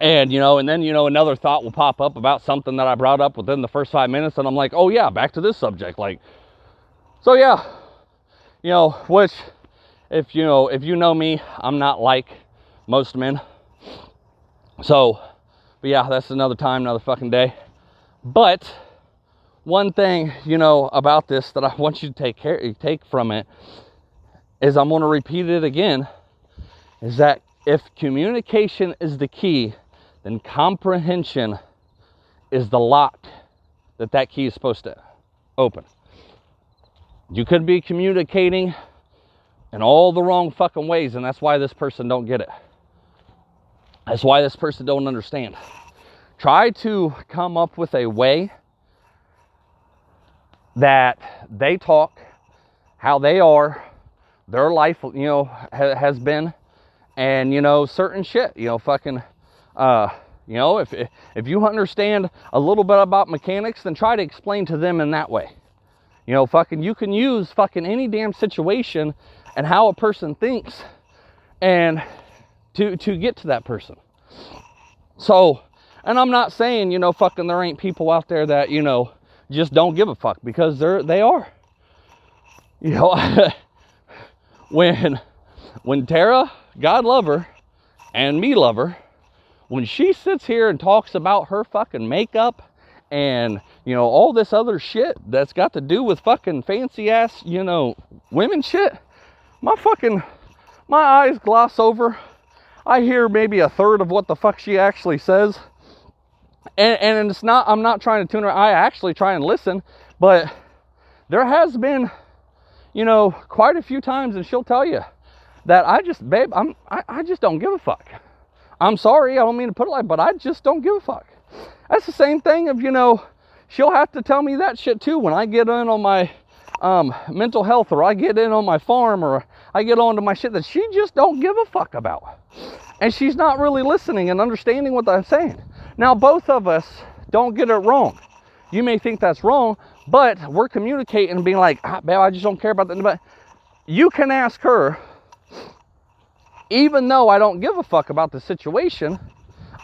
And, you know, and then, you know, another thought will pop up about something that I brought up within the first five minutes. And I'm like, oh, yeah, back to this subject. Like, so yeah, you know, which, if you know, if you know me, I'm not like most men. So, but yeah, that's another time, another fucking day. But one thing, you know, about this that I want you to take care, take from it is I'm going to repeat it again is that if communication is the key, then comprehension is the lock that that key is supposed to open. You could be communicating in all the wrong fucking ways, and that's why this person don't get it. That's why this person don't understand. Try to come up with a way that they talk, how they are, their life, you know, ha- has been, and you know certain shit you know fucking uh you know if if you understand a little bit about mechanics then try to explain to them in that way you know fucking you can use fucking any damn situation and how a person thinks and to to get to that person. So and i'm not saying you know fucking there ain't people out there that you know just don't give a fuck because they're they are. You know when when tara God love her and me love her, when she sits here and talks about her fucking makeup and you know all this other shit that's got to do with fucking fancy ass you know women shit my fucking my eyes gloss over i hear maybe a third of what the fuck she actually says. And, and it's not i'm not trying to tune her i actually try and listen but there has been you know quite a few times and she'll tell you that i just babe i'm i, I just don't give a fuck. I'm sorry i don't mean to put it like but i just don't give a fuck. That's the same thing of, you know, she'll have to tell me that shit too when I get in on my um, mental health or I get in on my farm or I get on to my shit that she just don't give a fuck about. And she's not really listening and understanding what I'm saying. Now, both of us don't get it wrong. You may think that's wrong, but we're communicating and being like, ah, babe, I just don't care about that. But you can ask her, even though I don't give a fuck about the situation,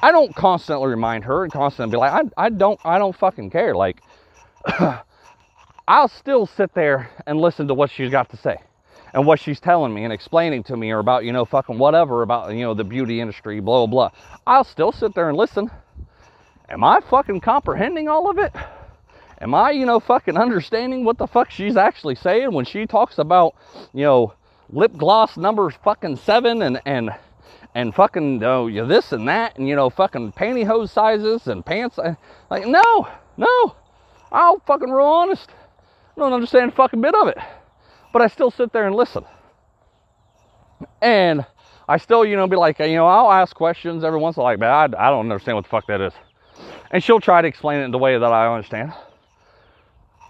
I don't constantly remind her and constantly be like, I, I don't, I don't fucking care. Like, I'll still sit there and listen to what she's got to say and what she's telling me and explaining to me or about, you know, fucking whatever about, you know, the beauty industry, blah, blah, blah. I'll still sit there and listen. Am I fucking comprehending all of it? Am I, you know, fucking understanding what the fuck she's actually saying when she talks about, you know, lip gloss number fucking seven and, and, and fucking oh you this and that and you know fucking pantyhose sizes and pants like no no I'll fucking real honest I don't understand a fucking bit of it but I still sit there and listen and I still you know be like you know I'll ask questions every once in a while like man I, I don't understand what the fuck that is and she'll try to explain it in the way that I understand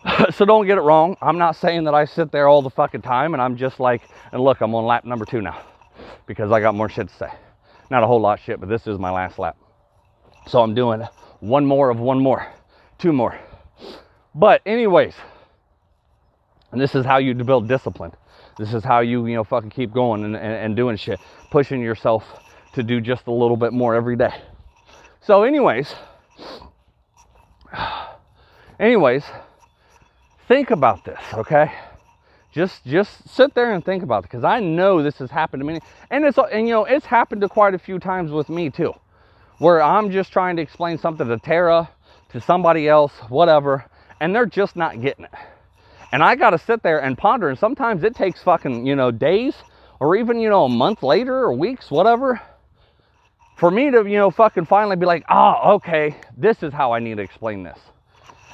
so don't get it wrong I'm not saying that I sit there all the fucking time and I'm just like and look I'm on lap number two now because I got more shit to say. Not a whole lot shit, but this is my last lap. So I'm doing one more of one more, two more. But anyways, and this is how you build discipline. This is how you, you know, fucking keep going and, and, and doing shit, pushing yourself to do just a little bit more every day. So, anyways, anyways, think about this, okay? just just sit there and think about it because I know this has happened to me and it's and you know it's happened to quite a few times with me too where I'm just trying to explain something to Tara to somebody else whatever and they're just not getting it and I got to sit there and ponder and sometimes it takes fucking you know days or even you know a month later or weeks whatever for me to you know fucking finally be like oh okay this is how I need to explain this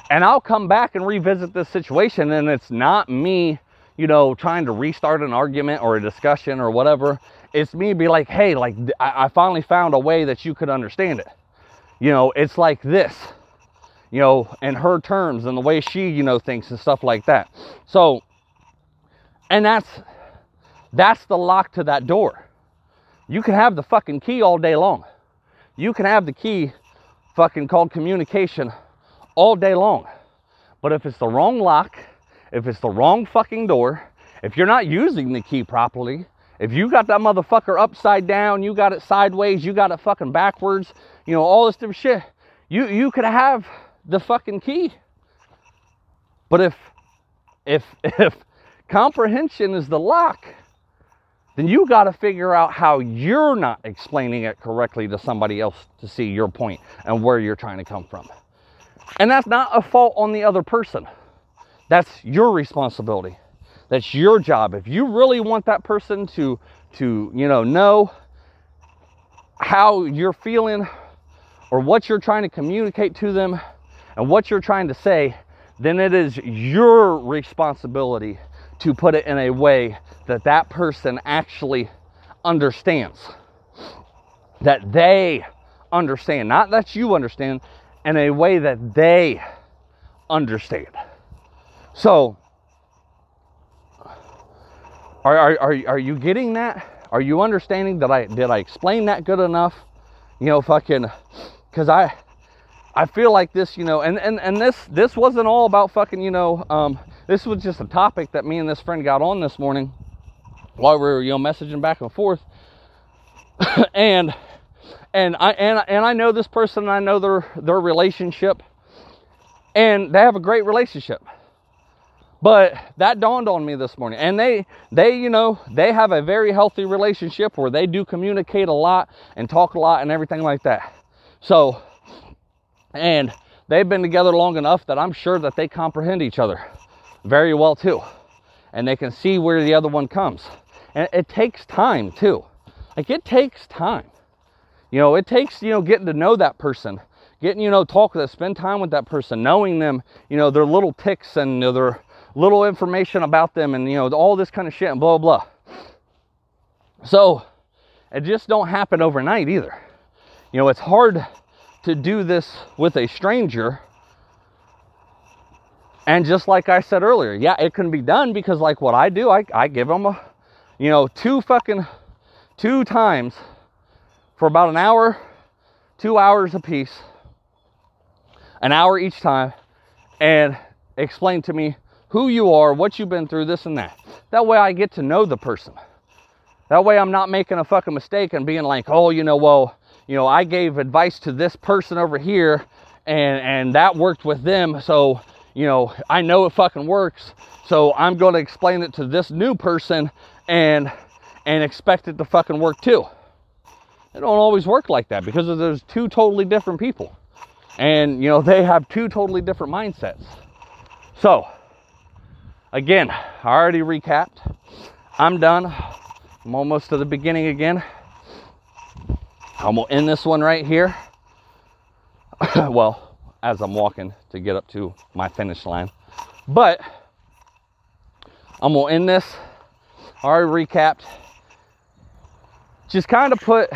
and I'll come back and revisit this situation and it's not me you know, trying to restart an argument or a discussion or whatever. It's me be like, hey, like I, finally found a way that you could understand it. You know, it's like this, you know, in her terms and the way she, you know, thinks and stuff like that. So, and that's that's the lock to that door. You can have the fucking key all day long. You can have the key fucking called communication all day long. But if it's the wrong lock, if it's the wrong fucking door, if you're not using the key properly, if you got that motherfucker upside down, you got it sideways, you got it fucking backwards, you know, all this different shit, you you could have the fucking key. But if if if comprehension is the lock, then you got to figure out how you're not explaining it correctly to somebody else to see your point and where you're trying to come from. And that's not a fault on the other person. That's your responsibility. That's your job. If you really want that person to to, you know, know how you're feeling or what you're trying to communicate to them and what you're trying to say, then it is your responsibility to put it in a way that that person actually understands. That they understand, not that you understand, in a way that they understand. So, are, are, are, are you getting that? Are you understanding that I did I explain that good enough? You know, fucking, because I I feel like this, you know, and, and, and this this wasn't all about fucking, you know, um, this was just a topic that me and this friend got on this morning while we were, you know, messaging back and forth. and and I and, and I know this person, I know their their relationship, and they have a great relationship. But that dawned on me this morning. And they they, you know, they have a very healthy relationship where they do communicate a lot and talk a lot and everything like that. So and they've been together long enough that I'm sure that they comprehend each other very well too. And they can see where the other one comes. And it takes time too. Like it takes time. You know, it takes, you know, getting to know that person, getting, you know, talk with them, spend time with that person, knowing them, you know, their little ticks and you know, their little information about them and, you know, all this kind of shit and blah, blah. So it just don't happen overnight either. You know, it's hard to do this with a stranger. And just like I said earlier, yeah, it can be done because like what I do, I, I give them a, you know, two fucking, two times for about an hour, two hours a piece, an hour each time, and explain to me who you are, what you've been through, this and that. That way I get to know the person. That way I'm not making a fucking mistake and being like, oh, you know, well, you know, I gave advice to this person over here and and that worked with them, so you know, I know it fucking works. So I'm going to explain it to this new person and and expect it to fucking work too. It don't always work like that because there's two totally different people. And you know, they have two totally different mindsets. So, again, I already recapped. I'm done. I'm almost to the beginning again. I'm gonna end this one right here. well, as I'm walking to get up to my finish line. But I'm gonna end this. Already recapped. Just kind of put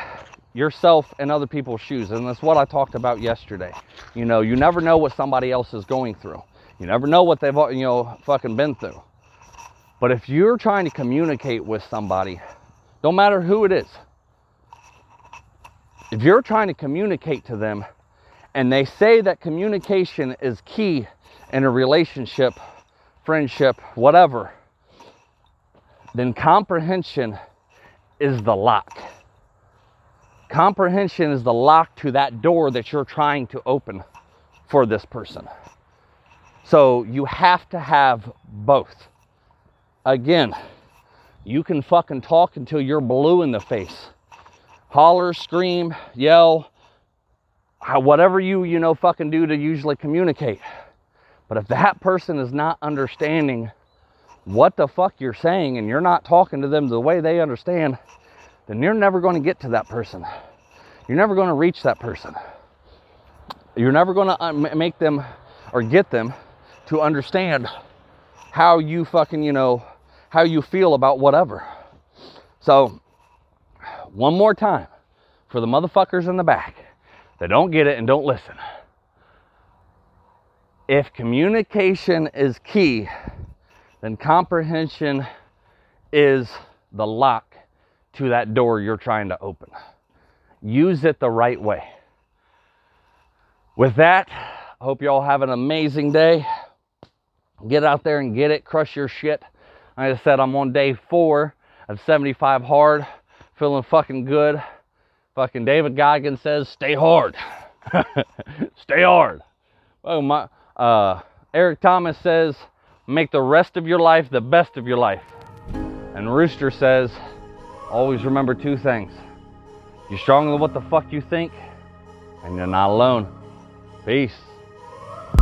yourself in other people's shoes. And that's what I talked about yesterday. You know, you never know what somebody else is going through. You never know what they've, you know, fucking been through. But if you're trying to communicate with somebody, don't matter who it is, if you're trying to communicate to them and they say that communication is key in a relationship, friendship, whatever, then comprehension is the lock. Comprehension is the lock to that door that you're trying to open for this person. So you have to have both. Again, you can fucking talk until you're blue in the face. Holler, scream, yell, whatever you, you know, fucking do to usually communicate. But if that person is not understanding what the fuck you're saying and you're not talking to them the way they understand, then you're never going to get to that person. You're never going to reach that person. You're never going to uh, make them or get them to understand how you fucking, you know, how you feel about whatever. So, one more time for the motherfuckers in the back that don't get it and don't listen. If communication is key, then comprehension is the lock to that door you're trying to open. Use it the right way. With that, I hope you all have an amazing day. Get out there and get it, crush your shit. Like I said, I'm on day four of 75 hard, feeling fucking good. Fucking David Goggins says, stay hard. stay hard. Oh my uh, Eric Thomas says, make the rest of your life the best of your life. And Rooster says, always remember two things. You're stronger than what the fuck you think, and you're not alone. Peace.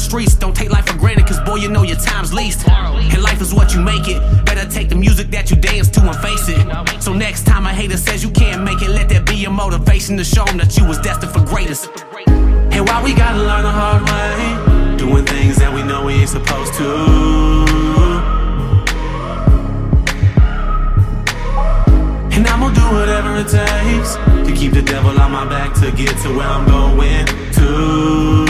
streets. Don't take life for granted, cause boy, you know your time's least. And life is what you make it. Better take the music that you dance to and face it. So next time a hater says you can't make it, let that be your motivation to show them that you was destined for greatness. And why we gotta learn the hard way, doing things that we know we ain't supposed to. And I'm gonna do whatever it takes to keep the devil on my back to get to where I'm going to.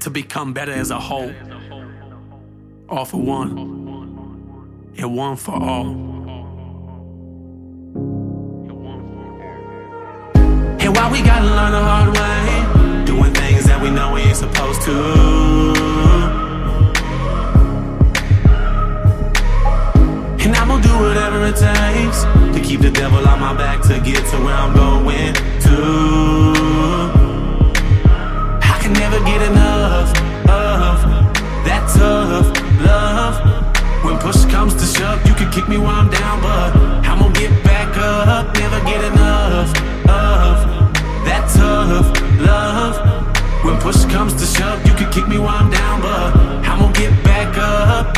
to become better as a whole. All for one, and one for all. And why we gotta learn the hard way, doing things that we know we ain't supposed to. And I'm gonna do whatever it takes to keep the devil on my back to get to where I'm going to can never get enough of that tough love. When push comes to shove, you can kick me while I'm down, but I'm gonna get back up. Never get enough of that tough love. When push comes to shove, you can kick me while I'm down, but I'm gonna get back up.